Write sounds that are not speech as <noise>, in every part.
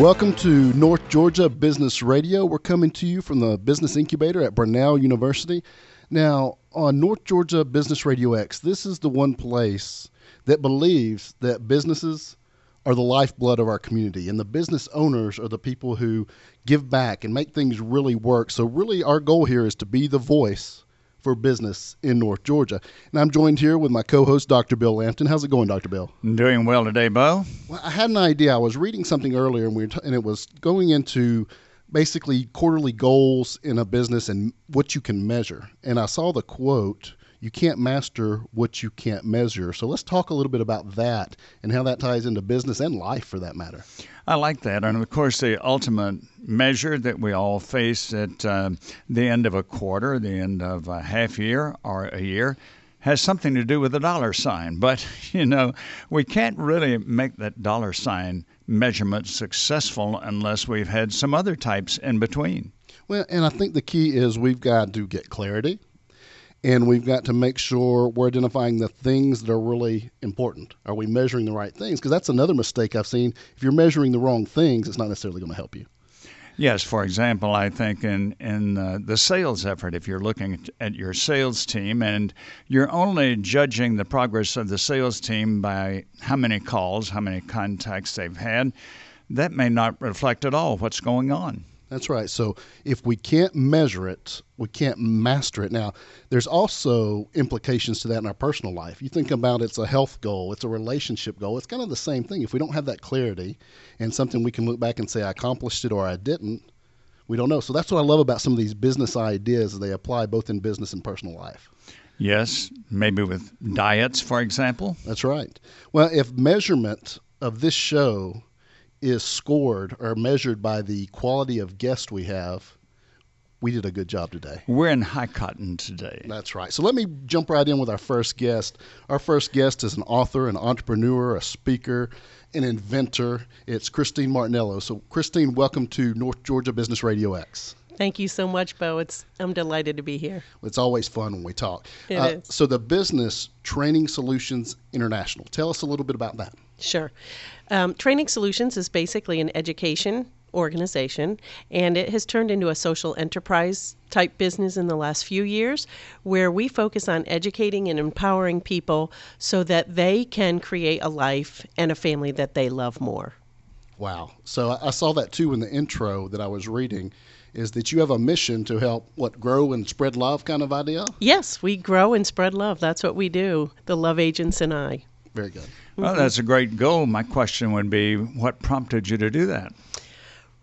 Welcome to North Georgia Business Radio. We're coming to you from the Business Incubator at Brenau University. Now, on North Georgia Business Radio X, this is the one place that believes that businesses are the lifeblood of our community, and the business owners are the people who give back and make things really work. So, really, our goal here is to be the voice for business in North Georgia. And I'm joined here with my co-host, Dr. Bill Lampton. How's it going, Dr. Bill? I'm doing well today, Bo. Well, I had an idea. I was reading something earlier, and we t- and it was going into basically quarterly goals in a business and what you can measure. And I saw the quote you can't master what you can't measure. So let's talk a little bit about that and how that ties into business and life for that matter. I like that. And of course, the ultimate measure that we all face at uh, the end of a quarter, the end of a half year or a year, has something to do with the dollar sign. But, <laughs> you know, we can't really make that dollar sign measurement successful unless we've had some other types in between. Well, and I think the key is we've got to get clarity and we've got to make sure we're identifying the things that are really important. Are we measuring the right things? Because that's another mistake I've seen. If you're measuring the wrong things, it's not necessarily going to help you. Yes, for example, I think in in uh, the sales effort, if you're looking at your sales team and you're only judging the progress of the sales team by how many calls, how many contacts they've had, that may not reflect at all what's going on. That's right. So if we can't measure it, we can't master it. Now, there's also implications to that in our personal life. You think about it's a health goal, it's a relationship goal. It's kind of the same thing. If we don't have that clarity and something we can look back and say I accomplished it or I didn't, we don't know. So that's what I love about some of these business ideas. They apply both in business and personal life. Yes, maybe with diets, for example. That's right. Well, if measurement of this show is scored or measured by the quality of guest we have, we did a good job today. We're in high cotton today. That's right. So let me jump right in with our first guest. Our first guest is an author, an entrepreneur, a speaker, an inventor. It's Christine Martinello. So, Christine, welcome to North Georgia Business Radio X. Thank you so much, Bo. It's I'm delighted to be here. It's always fun when we talk. It uh, is. So the business Training Solutions International. Tell us a little bit about that. Sure. Um, Training Solutions is basically an education organization, and it has turned into a social enterprise type business in the last few years where we focus on educating and empowering people so that they can create a life and a family that they love more. Wow. So I saw that too in the intro that I was reading is that you have a mission to help what grow and spread love kind of idea? Yes, we grow and spread love. That's what we do. The love agents and I. Very good. Well, that's a great goal. My question would be what prompted you to do that?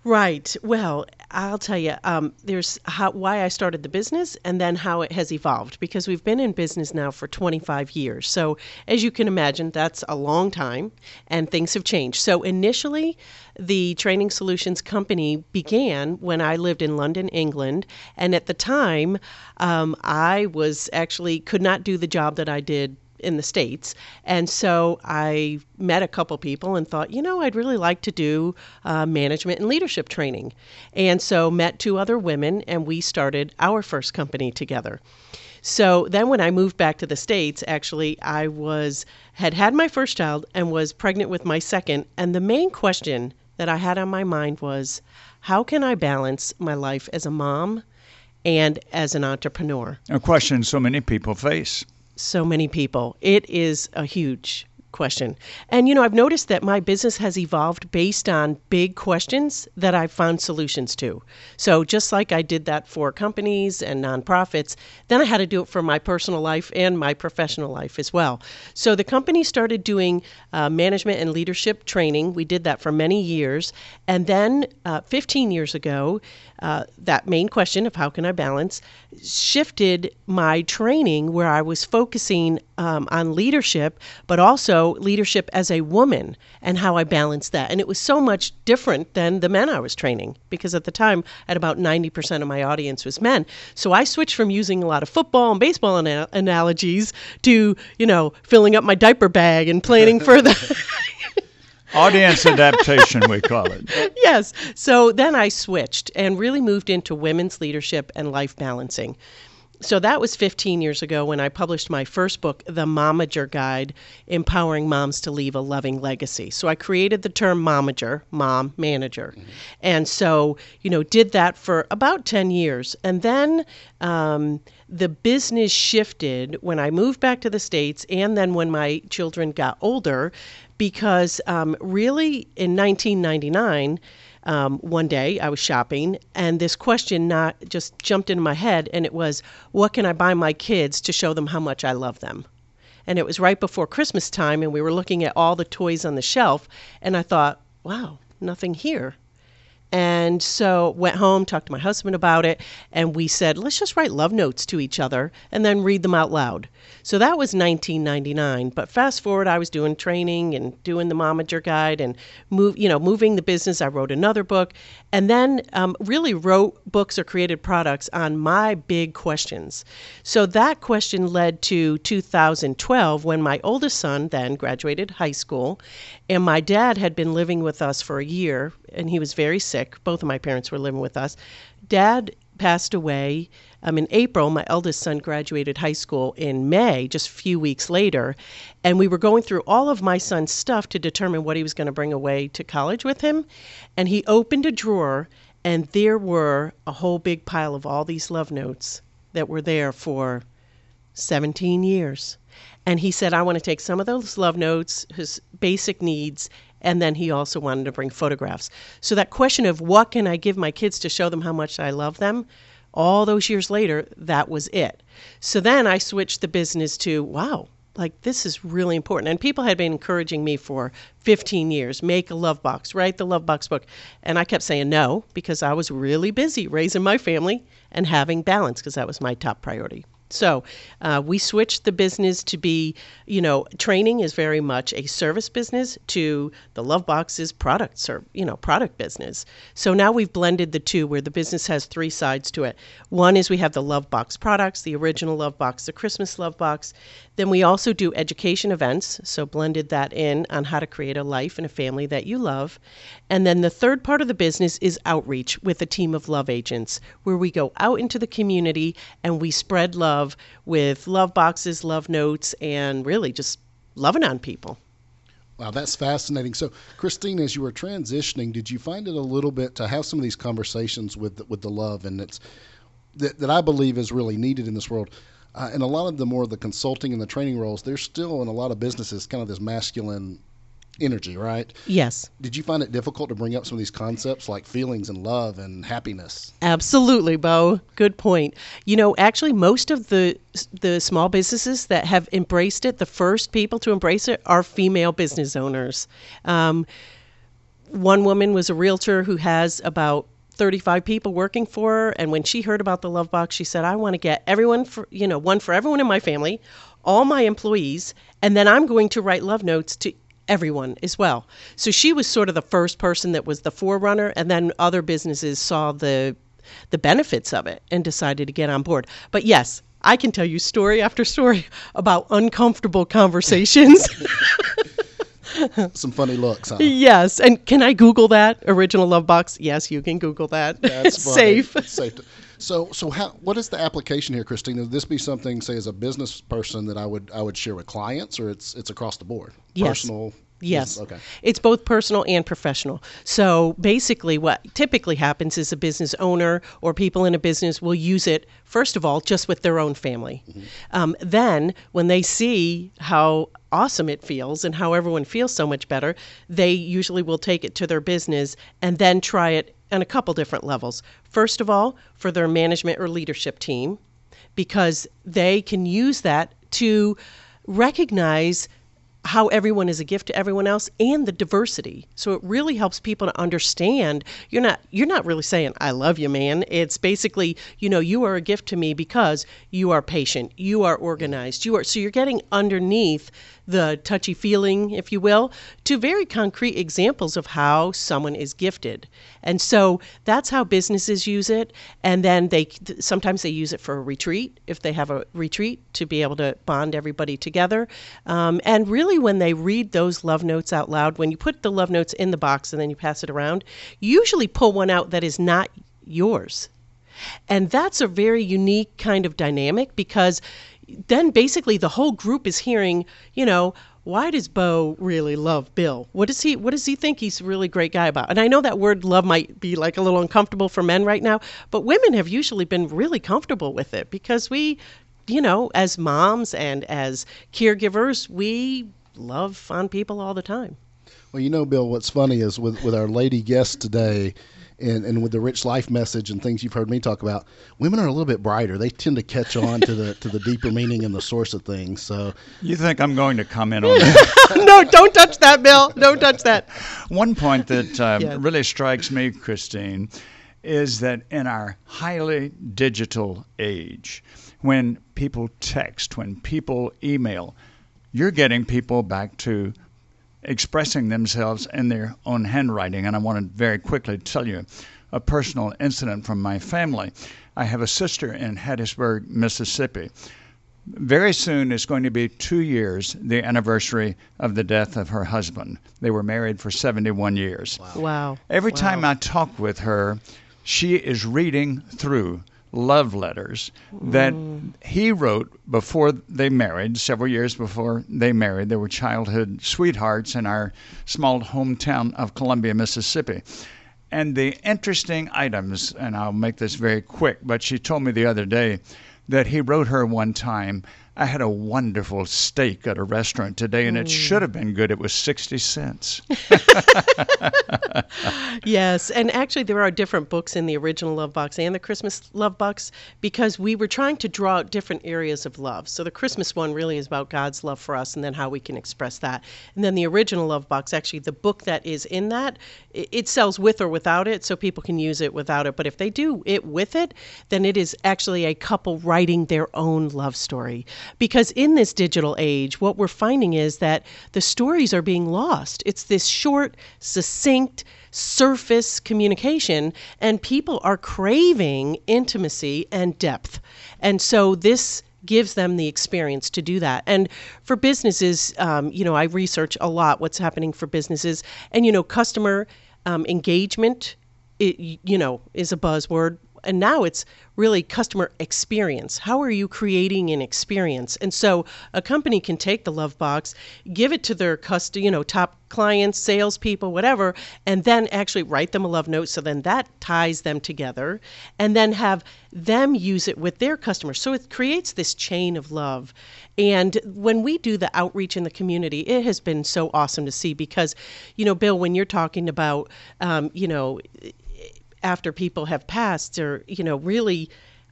Right. Well, I'll tell you, um, there's how, why I started the business and then how it has evolved because we've been in business now for 25 years. So, as you can imagine, that's a long time and things have changed. So, initially, the Training Solutions Company began when I lived in London, England. And at the time, um, I was actually could not do the job that I did in the States. And so I met a couple people and thought, you know, I'd really like to do uh, management and leadership training. And so met two other women and we started our first company together. So then when I moved back to the States, actually, I was had had my first child and was pregnant with my second. And the main question that I had on my mind was, how can I balance my life as a mom and as an entrepreneur? A question so many people face so many people. It is a huge question. And you know, I've noticed that my business has evolved based on big questions that I've found solutions to. So just like I did that for companies and nonprofits, then I had to do it for my personal life and my professional life as well. So the company started doing uh, management and leadership training. We did that for many years. And then uh, 15 years ago, uh, that main question of how can I balance shifted my training where I was focusing um, on leadership, but also leadership as a woman and how I balanced that. And it was so much different than the men I was training because at the time, at about 90% of my audience was men. So I switched from using a lot of football and baseball ana- analogies to, you know, filling up my diaper bag and planning for the. <laughs> Audience adaptation, we call it. <laughs> Yes. So then I switched and really moved into women's leadership and life balancing. So that was 15 years ago when I published my first book, The Momager Guide Empowering Moms to Leave a Loving Legacy. So I created the term momager, mom manager. And so, you know, did that for about 10 years. And then um, the business shifted when I moved back to the States and then when my children got older because um, really in 1999, um, one day I was shopping and this question not just jumped into my head and it was, what can I buy my kids to show them how much I love them? And it was right before Christmas time and we were looking at all the toys on the shelf and I thought, wow, nothing here. And so went home, talked to my husband about it, and we said, let's just write love notes to each other and then read them out loud. So that was 1999. But fast forward, I was doing training and doing the momager guide and move, you know, moving the business. I wrote another book, and then um, really wrote books or created products on my big questions. So that question led to 2012 when my oldest son then graduated high school, and my dad had been living with us for a year, and he was very sick. Both of my parents were living with us. Dad passed away um, in April. My eldest son graduated high school in May, just a few weeks later. And we were going through all of my son's stuff to determine what he was going to bring away to college with him. And he opened a drawer, and there were a whole big pile of all these love notes that were there for 17 years. And he said, I want to take some of those love notes, his basic needs, and then he also wanted to bring photographs. So that question of what can I give my kids to show them how much I love them, all those years later, that was it. So then I switched the business to, wow, like this is really important. And people had been encouraging me for 15 years, make a love box, write the love box book. And I kept saying no because I was really busy raising my family and having balance because that was my top priority. So uh, we switched the business to be, you know, training is very much a service business to the Love Box is product, ser- you know, product business. So now we've blended the two where the business has three sides to it. One is we have the Love Box products, the original Love Box, the Christmas Love Box. Then we also do education events, so blended that in on how to create a life and a family that you love. And then the third part of the business is outreach with a team of love agents, where we go out into the community and we spread love with love boxes, love notes, and really just loving on people. Wow, that's fascinating. So, Christine, as you were transitioning, did you find it a little bit to have some of these conversations with with the love, and it's that, that I believe is really needed in this world. Uh, and a lot of the more the consulting and the training roles, there's still in a lot of businesses kind of this masculine energy, right? Yes. Did you find it difficult to bring up some of these concepts like feelings and love and happiness? Absolutely, Bo. Good point. You know, actually, most of the the small businesses that have embraced it, the first people to embrace it, are female business owners. Um, one woman was a realtor who has about 35 people working for her and when she heard about the love box she said i want to get everyone for you know one for everyone in my family all my employees and then i'm going to write love notes to everyone as well. So she was sort of the first person that was the forerunner and then other businesses saw the the benefits of it and decided to get on board. But yes i can tell you story after story about uncomfortable conversations <laughs> <laughs> Some funny looks, huh? yes and can i google that original love box yes you can google that That's <laughs> safe It's safe. To, so, so how? What is the application here, Christine? Would this be something, say, as a business person that I would I would share with clients, or it's it's across the board? Yes. Personal. Yes. Okay. It's both personal and professional. So basically, what typically happens is a business owner or people in a business will use it, first of all, just with their own family. Um, then, when they see how awesome it feels and how everyone feels so much better, they usually will take it to their business and then try it on a couple different levels. First of all, for their management or leadership team, because they can use that to recognize how everyone is a gift to everyone else and the diversity. So it really helps people to understand you're not you're not really saying I love you man. It's basically, you know, you are a gift to me because you are patient, you are organized, you are so you're getting underneath the touchy feeling, if you will, to very concrete examples of how someone is gifted. And so that's how businesses use it. And then they sometimes they use it for a retreat if they have a retreat to be able to bond everybody together. Um, and really, when they read those love notes out loud, when you put the love notes in the box and then you pass it around, usually pull one out that is not yours And that's a very unique kind of dynamic because then basically the whole group is hearing, you know, why does Bo really love Bill? What does he what does he think he's a really great guy about? And I know that word love might be like a little uncomfortable for men right now, but women have usually been really comfortable with it because we, you know, as moms and as caregivers, we love on people all the time. Well, you know, Bill, what's funny is with, with our lady guest today and, and with the rich life message and things you've heard me talk about, women are a little bit brighter. They tend to catch on to the to the deeper meaning and the source of things. So You think I'm going to comment on <laughs> that? no, don't touch that, Bill. Don't touch that. One point that um, Yeah. really strikes me, Christine, is that in our highly digital age, when people text, when people email, you're getting people back to expressing themselves in their own handwriting. And I want to very quickly tell you a personal incident from my family. I have a sister in Hattiesburg, Mississippi. Very soon is going to be two years, the anniversary of the death of her husband. They were married for 71 years. Wow. Every Wow. time I talk with her, she is reading through love letters that mm. he wrote before they married, several years before they married. They were childhood sweethearts in our small hometown of Columbia, Mississippi. And the interesting items, and I'll make this very quick, but she told me the other day that he wrote her one time, I had a wonderful steak at a restaurant today, and it should have been good. It was 60 cents. <laughs> Yes, and actually there are different books in the original Love Box and the Christmas Love Box because we were trying to draw out different areas of love. So the Christmas one really is about God's love for us and then how we can express that. And then the original Love Box, actually the book that is in that, it sells with or without it, so people can use it without it. But if they do it with it, then it is actually a couple writing their own love story. Because in this digital age, what we're finding is that the stories are being lost. It's this short, succinct, surface communication, and people are craving intimacy and depth. And so this gives them the experience to do that. And for businesses, um, you know, I research a lot what's happening for businesses, and you know, customer um, engagement, it, you know, is a buzzword. And now it's really customer experience. How are you creating an experience? And so a company can take the love box, give it to their cust- you know, top clients, salespeople, whatever, and then actually write them a love note. So then that ties them together, and then have them use it with their customers. So it creates this chain of love. And when we do the outreach in the community, it has been so awesome to see because, you know, Bill, when you're talking about, um, you know, after people have passed or you know really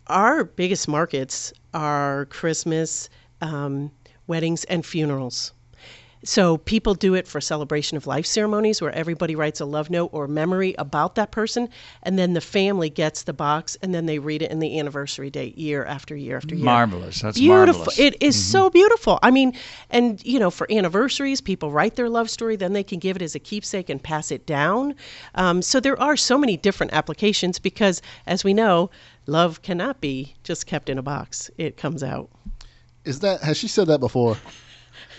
our biggest markets are christmas um, weddings and funerals so people do it for celebration of life ceremonies where everybody writes a love note or memory about that person and then the family gets the box and then they read it in the anniversary date year after year after year. Marvelous. That's beautiful. marvelous. it is so beautiful. I mean and you know for anniversaries people write their love story then they can give it as a keepsake and pass it down. Um, so there are so many different applications because as we know love cannot be just kept in a box. It comes out. Is that has she said that before?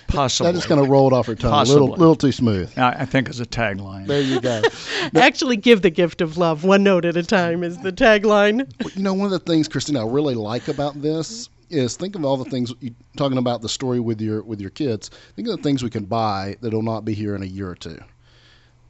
Possibly. That just kind of rolled off her tongue a little little too smooth. I I think as a tagline. There you go. <laughs> actually give the gift of love one note at a time is the tagline you know, one of the things, Christina, I really like about this is think of all the things you talking about the story with your with your kids. Think of the things we can buy that'll not be here in a year or two.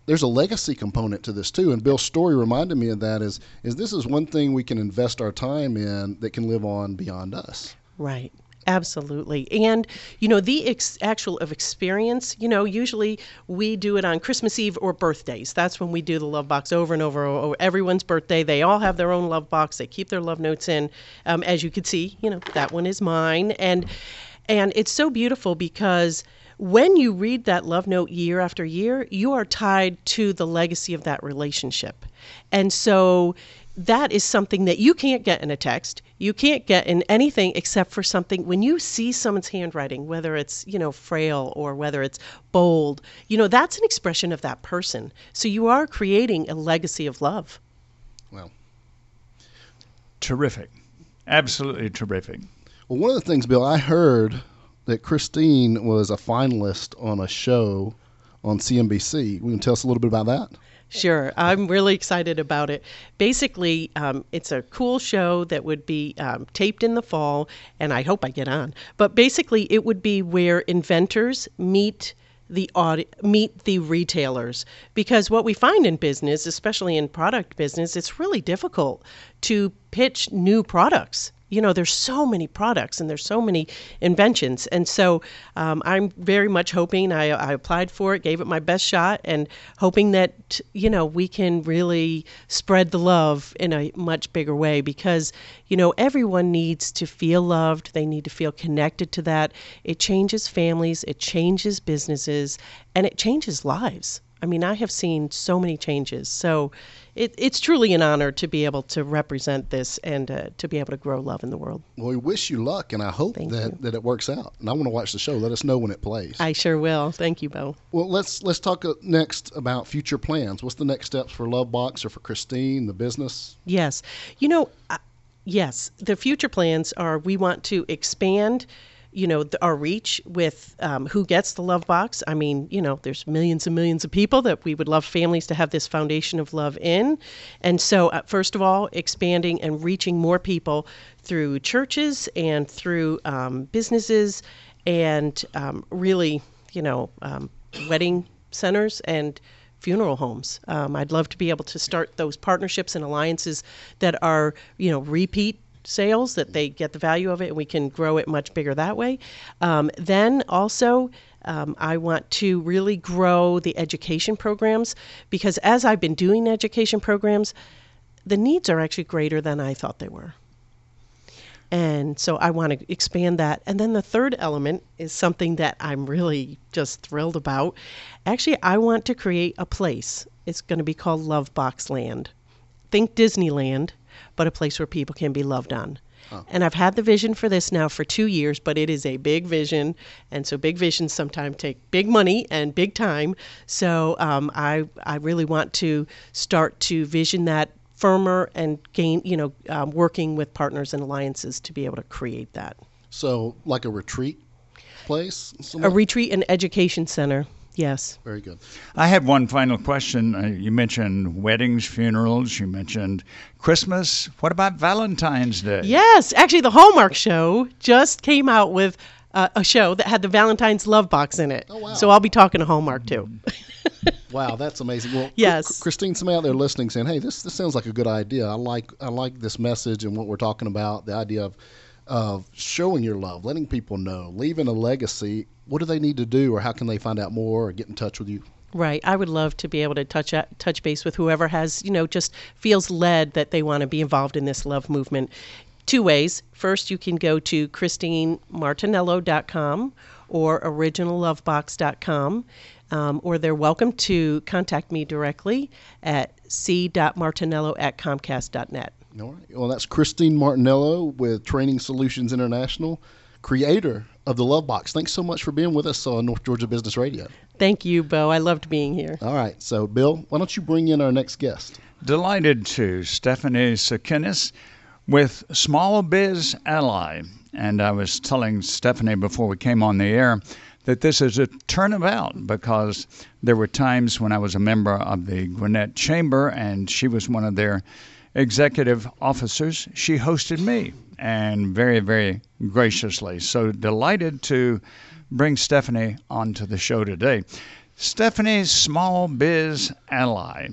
There's a legacy component to this too, and Bill's story reminded me of that. Is is this is one thing we can invest our time in that can live on beyond us. Right. Absolutely. And, you know, the ex- actual of experience, you know, usually we do it on Christmas Eve or birthdays. That's when we do the love box over and over. over everyone's birthday. They all have their own love box. They keep their love notes in. Um, as you could see, you know, that one is mine. And, and it's so beautiful because when you read that love note year after year, you are tied to the legacy of that relationship. And so that is something that you can't get in a text. You can't get in anything except for something when you see someone's handwriting, whether it's, you know, frail or whether it's bold, you know, that's an expression of that person. So you are creating a legacy of love. Well, Terrific. Absolutely terrific. well, one of the things, Bill, I heard that Christine was a finalist on a show on CNBC. Will you tell us a little bit about that? Sure, I'm really excited about it. Basically, um, it's a cool show that would be um, taped in the fall, and I hope I get on. But basically, it would be where inventors meet the audi- meet the retailers because what we find in business especially in product business it's really difficult to pitch new products you know there's so many products and there's so many inventions. And so um, i'm very much hoping I, I applied for it gave it my best shot and hoping that you know we can really spread the love in a much bigger way because you know everyone needs to feel loved. They need to feel connected to that. It changes families it changes businesses and it changes lives. I mean, I have seen so many changes. So it, it's truly an honor to be able to represent this and uh, to be able to grow love in the world. Well, we wish you luck, and I hope Thank that, you. that it works out. And I want to watch the show. Let us know when it plays. I sure will. Thank you, Bo. well, let's let's talk uh, next about future plans. What's the next steps for Love Box or for Christine, the business? Yes. You know, uh, yes, the future plans are we want to expand you know our reach with um, who gets the love box i mean you know there's millions and millions of people that we would love families to have this foundation of love in and so uh, first of all expanding and reaching more people through churches and through um, businesses and um, really you know um, wedding centers and funeral homes. Um, I'd love to be able to start those partnerships and alliances that are, you know, repeat sales that they get the value of it and we can grow it much bigger that way. Um, then also, um, I want to really grow the education programs because as I've been doing education programs, the needs are actually greater than I thought they were. And so I want to expand that. And then the third element is something that I'm really just thrilled about. Actually, I want to create a place. It's going to be called Love Box Land. Think Disneyland, but a place where people can be loved on. And I've had the vision for this now for two years, but it is a big vision, and so big visions sometimes take big money and big time. So um, I I really want to start to vision that firmer and gain you know um, working with partners and alliances to be able to create that. So, like a retreat place? A retreat and education center. Yes. Very good. I have one final question. Uh, you mentioned weddings, funerals, you mentioned Christmas. What about Valentine's Day? Yes, actually, the Hallmark show just came out with uh, a show that had the Valentine's Love Box in it. Oh, wow. So I'll be talking to Hallmark too. Wow, that's amazing. Well, Yes. Chr- Christine, somebody out there listening saying, "Hey, this this sounds like a good idea. I like I like this message and what we're talking about. The idea of of showing your love, letting people know, leaving a legacy. What do they need to do, or how can they find out more, or get in touch with you? Right. I would love to be able to touch touch base with whoever has, you know, just feels led that they want to be involved in this love movement. Two ways. First, you can go to christinemartinello.com or originallovebox.com, um, or they're welcome to contact me directly at c.martinello at comcast.net. All right. Well, that's Christine Martinello with Training Solutions International, creator of the Love Box. Thanks so much for being with us on North Georgia Business Radio. Thank you, Bo. I loved being here. All right. So, Bill, why don't you bring in our next guest? Delighted to Stephanie Sokenis with Small Biz Ally. And I was telling Stephanie before we came on the air that this is a turnabout because there were times when I was a member of the Gwinnett Chamber and she was one of their executive officers. She hosted me and very, very graciously. So delighted to bring Stephanie onto the show today. Stephanie's Small Biz Ally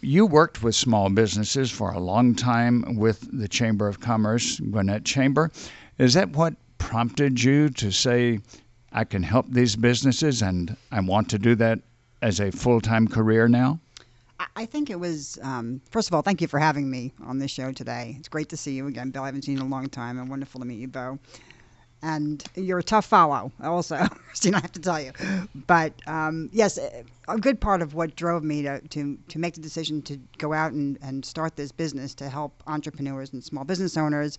you worked with small businesses for a long time with the Chamber of Commerce, Gwinnett Chamber. Is that what prompted you to say, I can help these businesses and I want to do that as a full time career now? I- think it was, um, first of all, thank you for having me on this show today. It's great to see you again, Bill. I haven't seen you in a long time, and wonderful to meet you, Bo. And you're a tough follow, also, <laughs> Christine, I have to tell you. But um, yes, a good part of what drove me to, to, to make the decision to go out and, and start this business to help entrepreneurs and small business owners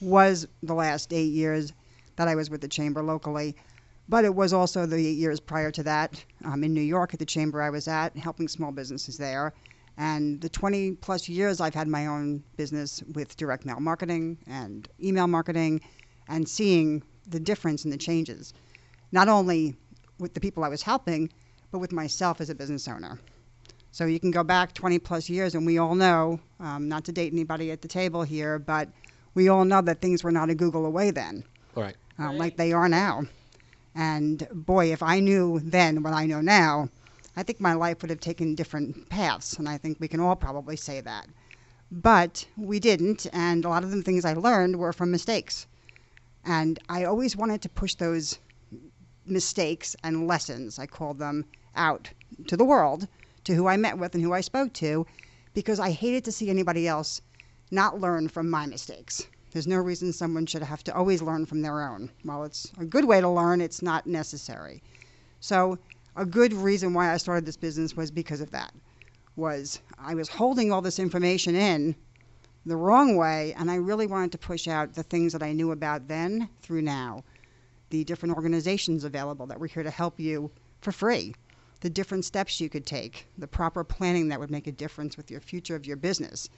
was the last eight years that I was with the Chamber locally. But it was also the eight years prior to that um, in New York at the chamber I was at, helping small businesses there. And the 20 plus years I've had my own business with direct mail marketing and email marketing and seeing the difference and the changes, not only with the people I was helping, but with myself as a business owner. So you can go back 20 plus years, and we all know, um, not to date anybody at the table here, but we all know that things were not a Google away then, Right. um, like they are now. And boy, if I knew then what I know now, I think my life would have taken different paths, and I think we can all probably say that. But we didn't, and a lot of the things I learned were from mistakes. And I always wanted to push those mistakes and lessons, I called them, out to the world, to who I met with and who I spoke to, because I hated to see anybody else not learn from my mistakes. There's no reason someone should have to always learn from their own. While it's a good way to learn, it's not necessary. So, a good reason why I started this business was because of that. Was I was holding all this information in the wrong way, and I really wanted to push out the things that I knew about then through now. The different organizations available that were here to help you for free, the different steps you could take, the proper planning that would make a difference with your future of your business.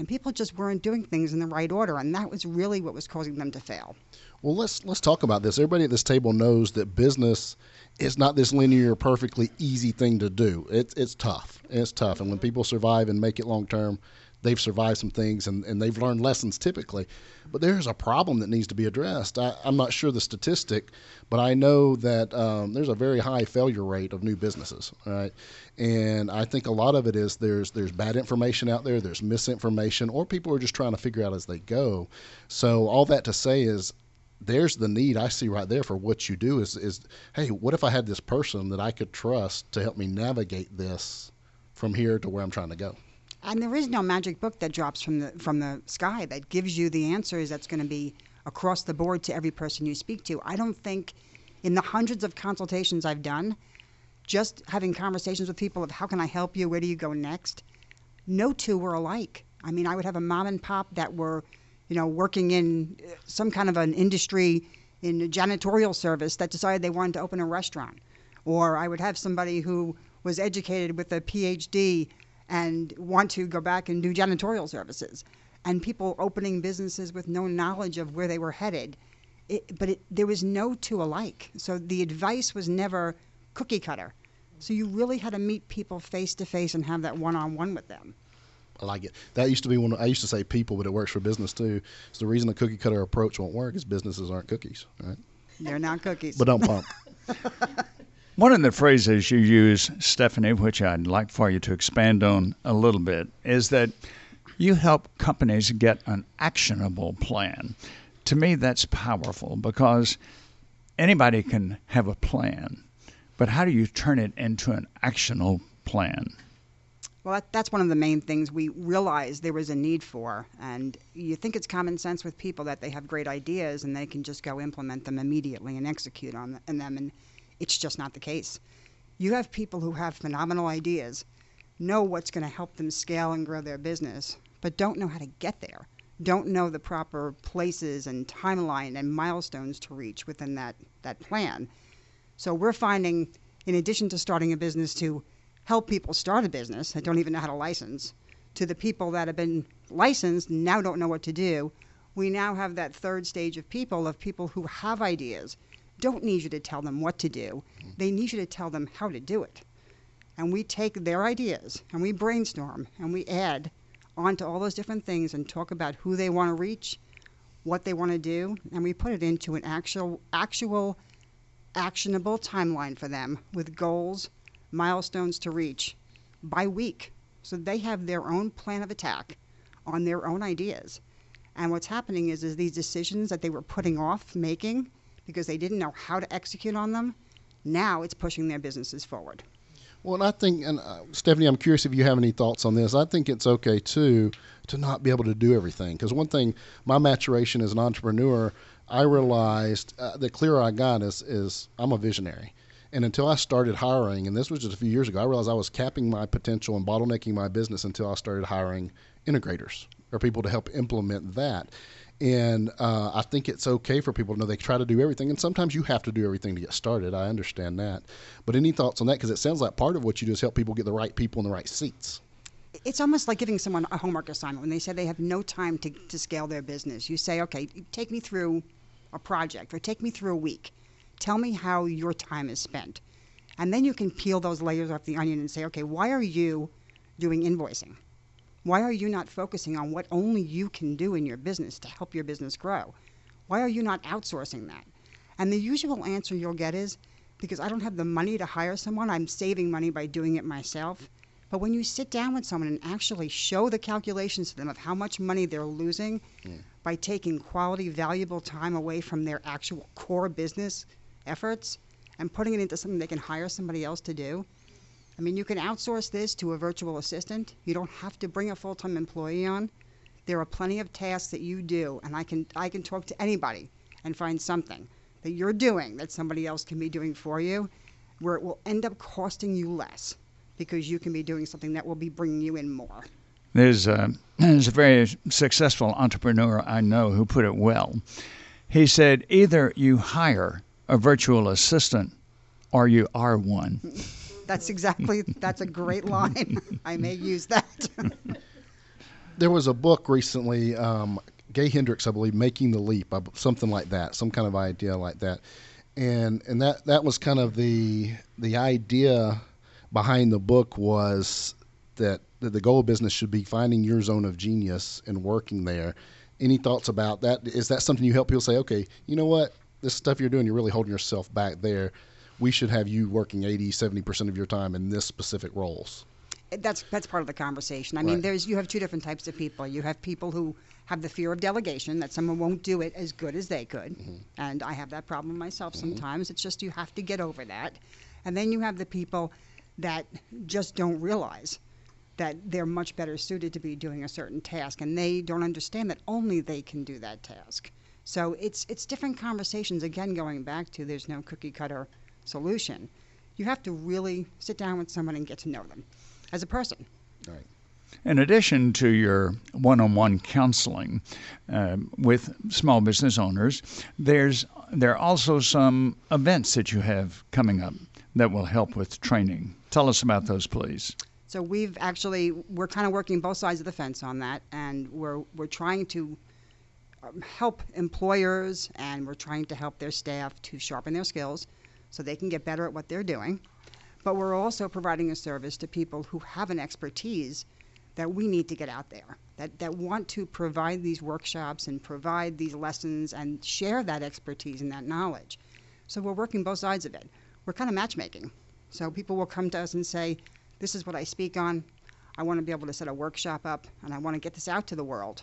And people just weren't doing things in the right order, and that was really what was causing them to fail. Well, let's let's talk about this. Everybody at this table knows that business is not this linear, perfectly easy thing to do. It's it's tough. It's tough, and when people survive and make it long term, they've survived some things and, and they've learned lessons typically. But there's a problem that needs to be addressed. I, I'm not sure the statistic, but I know that um, there's a very high failure rate of new businesses, right? And I think a lot of it is there's there's bad information out there, there's misinformation, or people are just trying to figure out as they go. So all that to say is there's the need I see right there for what you do is is hey, what if I had this person that I could trust to help me navigate this from here to where I'm trying to go? And there is no magic book that drops from the from the sky that gives you the answers that's going to be across the board to every person you speak to. I don't think in the hundreds of consultations I've done, just having conversations with people of how can I help you, where do you go next, no two were alike. I mean, I would have a mom and pop that were, you know, working in uh, some kind of an industry in a janitorial service that decided they wanted to open a restaurant. Or I would have somebody who was educated with a PhD and want to go back and do janitorial services. And people opening businesses with no knowledge of where they were headed. It, but it, there was no two alike. So the advice was never cookie cutter. So you really had to meet people face to face and have that one on one with them. I like it. That used to be one. I used to say people, but it works for business too. So the reason the cookie cutter approach won't work is businesses aren't cookies, right? They're not cookies. But don't pump. <laughs> One of the phrases you use, Stephanie, which I'd like for you to expand on a little bit, is that you help companies get an actionable plan. To me, that's powerful because anybody can have a plan, but how do you turn it into an actionable plan? Well, that's one of the main things we realized there was a need for. And you think it's common sense with people that they have great ideas and they can just go implement them immediately and execute on, them. And it's just not the case. You have people who have phenomenal ideas, know what's going to help them scale and grow their business, but don't know how to get there. Don't know the proper places and timeline and milestones to reach within that, that plan. So we're finding, in addition to starting a business to help people start a business that don't even know how to license, to the people that have been licensed now don't know what to do, we now have that third stage of people of people who have ideas, don't need you to tell them what to do. They need you to tell them how to do it. And we take their ideas and we brainstorm and we add onto all those different things and talk about who they want to reach, what they want to do, and we put it into an actual actual actionable timeline for them with goals, milestones to reach by week. So they have their own plan of attack on their own ideas. And what's happening is, is these decisions that they were putting off making because they didn't know how to execute on them, now it's pushing their businesses forward. Well, and I think, and uh, Stephanie, I'm curious if you have any thoughts on this. I think it's okay too to not be able to do everything because one thing, my maturation as an entrepreneur, I realized uh, the clearer I got is is I'm a visionary. And until I started hiring, and this was just a few years ago, I realized I was capping my potential and bottlenecking my business until I started hiring integrators or people to help implement that. And uh, I think it's okay for people to know they try to do everything. And sometimes you have to do everything to get started. I understand that. But any thoughts on that? Because it sounds like part of what you do is help people get the right people in the right seats. It's almost like giving someone a homework assignment when they say they have no time to, to scale their business. You say, okay, take me through a project or take me through a week. Tell me how your time is spent. And then you can peel those layers off the onion and say, okay, why are you doing invoicing? Why are you not focusing on what only you can do in your business to help your business grow? Why are you not outsourcing that? And the usual answer you'll get is because I don't have the money to hire someone, I'm saving money by doing it myself. But when you sit down with someone and actually show the calculations to them of how much money they're losing by taking quality, valuable time away from their actual core business efforts and putting it into something they can hire somebody else to do, I mean, you can outsource this to a virtual assistant. You don't have to bring a full-time employee on. There are plenty of tasks that you do, and I can I can talk to anybody and find something that you're doing that somebody else can be doing for you, where it will end up costing you less because you can be doing something that will be bringing you in more. There's a, there's a very successful entrepreneur I know who put it well. He said, either you hire a virtual assistant or you are one. <laughs> That's exactly that's a great line. <laughs> I may use that. There was a book recently, um, Gay Hendricks, I believe, "Making the Leap," something like that, some kind of idea like that, and and that that was kind of the the idea behind the book was that, that the goal of business should be finding your zone of genius and working there. Any thoughts about that? Is that something you help people say, okay, you know what, this stuff you're doing, you're really holding yourself back there. We should have you working 80, 70% of your time in this specific roles. that's that's part of the conversation. I mean, Right. there's you have two different types of people. You have people who have the fear of delegation that someone won't do it as good as they could, mm-hmm. and I have that problem myself mm-hmm. sometimes. It's just you have to get over that. And then you have the people that just don't realize that they're much better suited to be doing a certain task, and they don't understand that only they can do that task. So it's it's different conversations. Again, going back to there's no cookie cutter solution. You have to really sit down with someone and get to know them as a person. Right. In addition to your one-on-one counseling uh, with small business owners, there's there are also some events that you have coming up that will help with training. Tell us about those, please. So we've actually we're kind of working both sides of the fence on that, and we're we're trying to um, help employers and we're trying to help their staff to sharpen their skills so they can get better at what they're doing. But we're also providing a service to people who have an expertise that we need to get out there, that, that want to provide these workshops and provide these lessons and share that expertise and that knowledge. So we're working both sides of it. We're kind of matchmaking. So people will come to us and say, This is what I speak on. I want to be able to set a workshop up and I want to get this out to the world.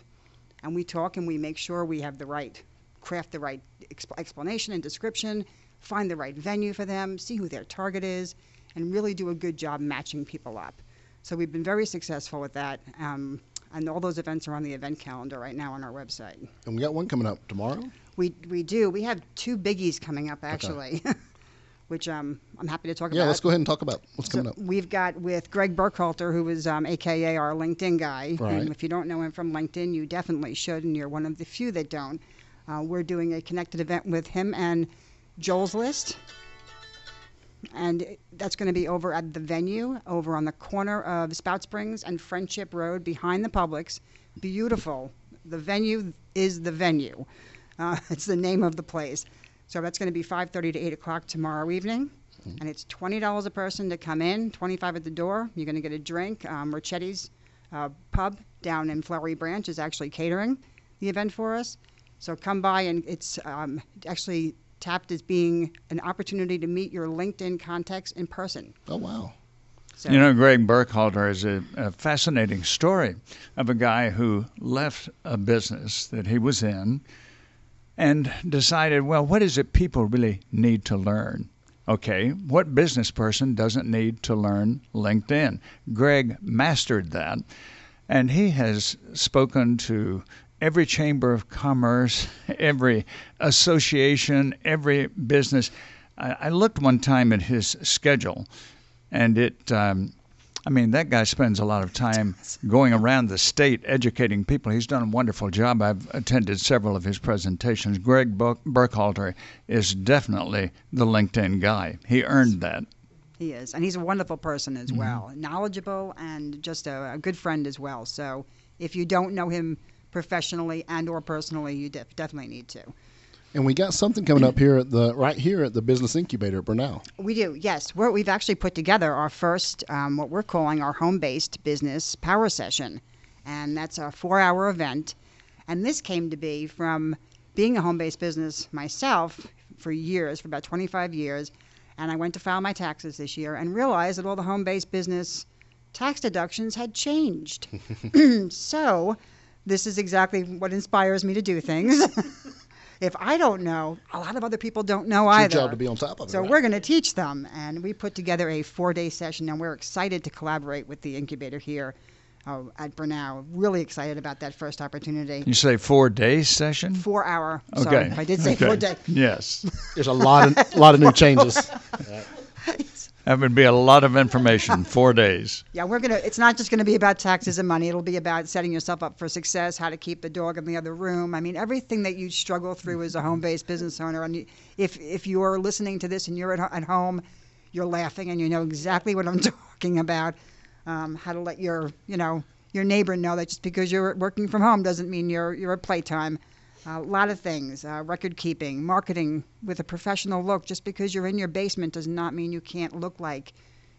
And we talk and we make sure we have the right, craft the right exp- explanation and description, find the right venue for them, see who their target is, and really do a good job matching people up. So we've been very successful with that. Um, and all those events are on the event calendar right now on our website. And we got one coming up tomorrow. We, we do. We have two biggies coming up actually, <laughs> which um, I'm happy to talk Yeah, about. Yeah, let's go ahead and talk about what's So coming up. we've got with Greg Burkhalter, who is um, AKA our LinkedIn guy. Right. And if you don't know him from LinkedIn, you definitely should, and you're one of the few that don't. Uh, we're doing a connected event with him and Joel's List. And that's going to be over at the venue, over on the corner of Spout Springs and Friendship Road behind the Publix. Beautiful. The venue is the venue. Uh, <laughs> it's the name of the place. So that's going to be 5:30 to 8 o'clock tomorrow evening, and it's twenty dollars a person to come in, 25 at the door. You're going to get a drink. Um, Ricetti's uh, Pub down in Flowery Branch is actually catering the event for us. So come by, and it's um, actually tapped as being an opportunity to meet your LinkedIn contacts in person. Oh wow. So You know, Greg Burkhalter is a, a fascinating story of a guy who left a business that he was in and decided, well, what is it people really need to learn? Okay, what business person doesn't need to learn LinkedIn? Greg mastered that, and he has spoken to every chamber of commerce, every association, every business. I, I looked one time at his schedule, and it. Um, I mean, that guy spends a lot of time going around the state educating people. He's done a wonderful job. I've attended several of his presentations. Greg Bur- Burkhalter is definitely the LinkedIn guy. He earned that. He is, and he's a wonderful person as well, knowledgeable and just a, a good friend as well. So if you don't know him professionally and or personally, you def- definitely need to. And we got something coming up here at the right here at the Business Incubator at Brenau. We do, yes. We're, we've actually put together our first, um, what we're calling our home based business power session. And that's a four hour event. And this came to be from being a home based business myself for years, for about 25 years. And I went to file my taxes this year and realized that all the home based business tax deductions had changed. <laughs> <clears throat> so, this is exactly what inspires me to do things. <laughs> if I don't know, a lot of other people don't know It's either. your job to be on top of it. So right? we're going to teach them, and we put together a four-day session, and we're excited to collaborate with the incubator here uh, at Brenau. Really excited about that first opportunity. You say four day session? Four-hour. Okay. Sorry, I did say Okay. four-day. Yes. There's a lot of lot of new changes. <laughs> That would be a lot of information. <laughs> Four days. Yeah, we're gonna. It's not just gonna be about taxes and money. It'll be about setting yourself up for success, how to keep the dog in the other room. I mean, everything that you struggle through as a home-based business owner. And if if you are listening to this and you're at, at home, you're laughing and you know exactly what I'm <laughs> talking about. Um, how to let your you know your neighbor know that just because you're working from home doesn't mean you're you're at playtime. A lot of things, uh, record keeping, marketing with a professional look. Just because you're in your basement does not mean you can't look like,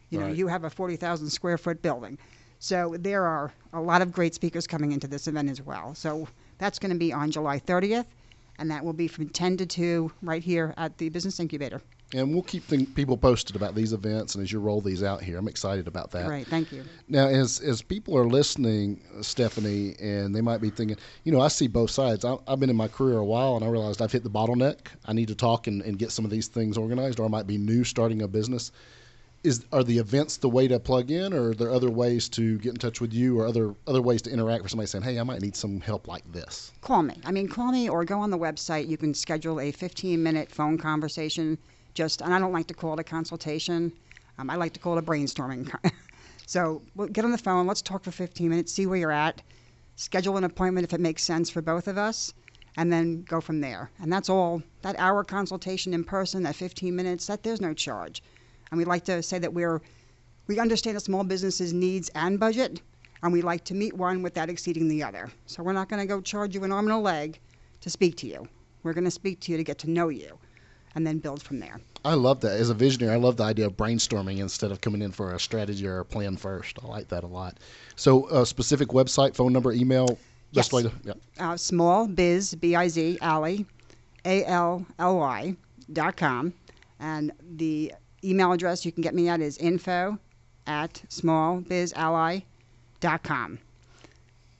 you know, you have a 40,000 square foot building. So there are a lot of great speakers coming into this event as well. So that's going to be on July 30th, and that will be from 10 to 2 right here at the Business Incubator. And we'll keep thing, people posted about these events and as you roll these out here. I'm excited about that. Great, thank you. Now, as as people are listening, uh, Stephanie, and they might be thinking, you know, I see both sides. I, I've been in my career a while, and I realized I've hit the bottleneck. I need to talk and, and get some of these things organized, or I might be new starting a business. Is are the events the way to plug in, or are there other ways to get in touch with you, or other other ways to interact with somebody saying, hey, I might need some help like this? Call me. I mean, call me or go on the website. You can schedule a 15 minute phone conversation. Just, and I don't like to call it a consultation. Um, I like to call it a brainstorming. <laughs> so we'll get on the phone. Let's talk for 15 minutes. See where you're at. Schedule an appointment if it makes sense for both of us, and then go from there. And that's all. That hour consultation in person, that 15 minutes, that there's no charge. And we like to say that we're we understand a small business's needs and budget, and we like to meet one without exceeding the other. So we're not going to go charge you an arm and a leg to speak to you. We're going to speak to you to get to know you, and then build from there. I love that. As a visionary, I love the idea of brainstorming instead of coming in for a strategy or a plan first. I like that a lot. So, a specific website, phone number, email, best Yes. way to. Yeah. uh, small biz b i z alley a l l y dot com, and the email address you can get me at is info at smallbizally dot com,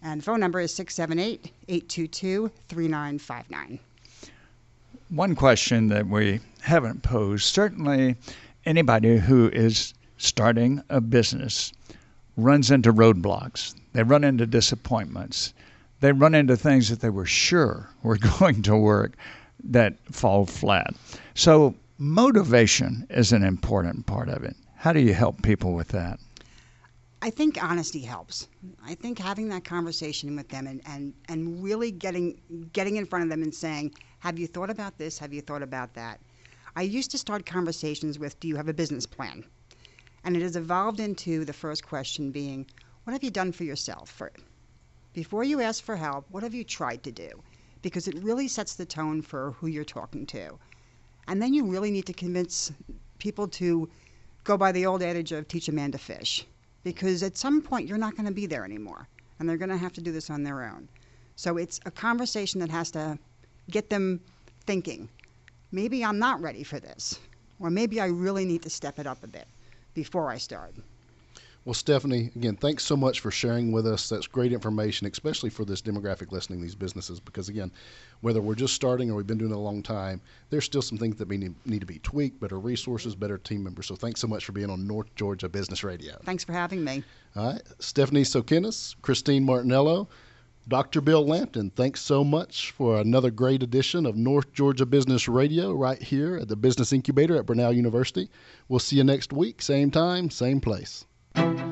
and phone number is 678-822-3959. One question that we haven't posed certainly, anybody who is starting a business runs into roadblocks, they run into disappointments, they run into things that they were sure <laughs> were going to work that fall flat. So, motivation is an important part of it. How do you help people with that? I think honesty helps. I think having that conversation with them and, and, and really getting getting in front of them and saying, Have you thought about this? Have you thought about that? I used to start conversations with, Do you have a business plan? And it has evolved into the first question being, What have you done for yourself? For, before you ask for help, what have you tried to do? Because it really sets the tone for who you're talking to. And then you really need to convince people to go by the old adage of teach a man to fish because at some point you're not going to be there anymore and they're going to have to do this on their own. So it's a conversation that has to get them thinking maybe I'm not ready for this, or maybe I really need to step it up a bit before I start. Well, Stephanie, again, thanks so much for sharing with us. That's great information, especially for this demographic listening, these businesses, because again, whether we're just starting or we've been doing it a long time, there's still some things that we need, need to be tweaked, better resources, better team members. So thanks so much for being on North Georgia Business Radio. Thanks for having me. All right. Stephanie Sokenis, Christine Martinello, Dr. Bill Lampton, thanks so much for another great edition of North Georgia Business Radio right here at the Business Incubator at Brenau University. We'll see you next week, same time, same place. Thank you.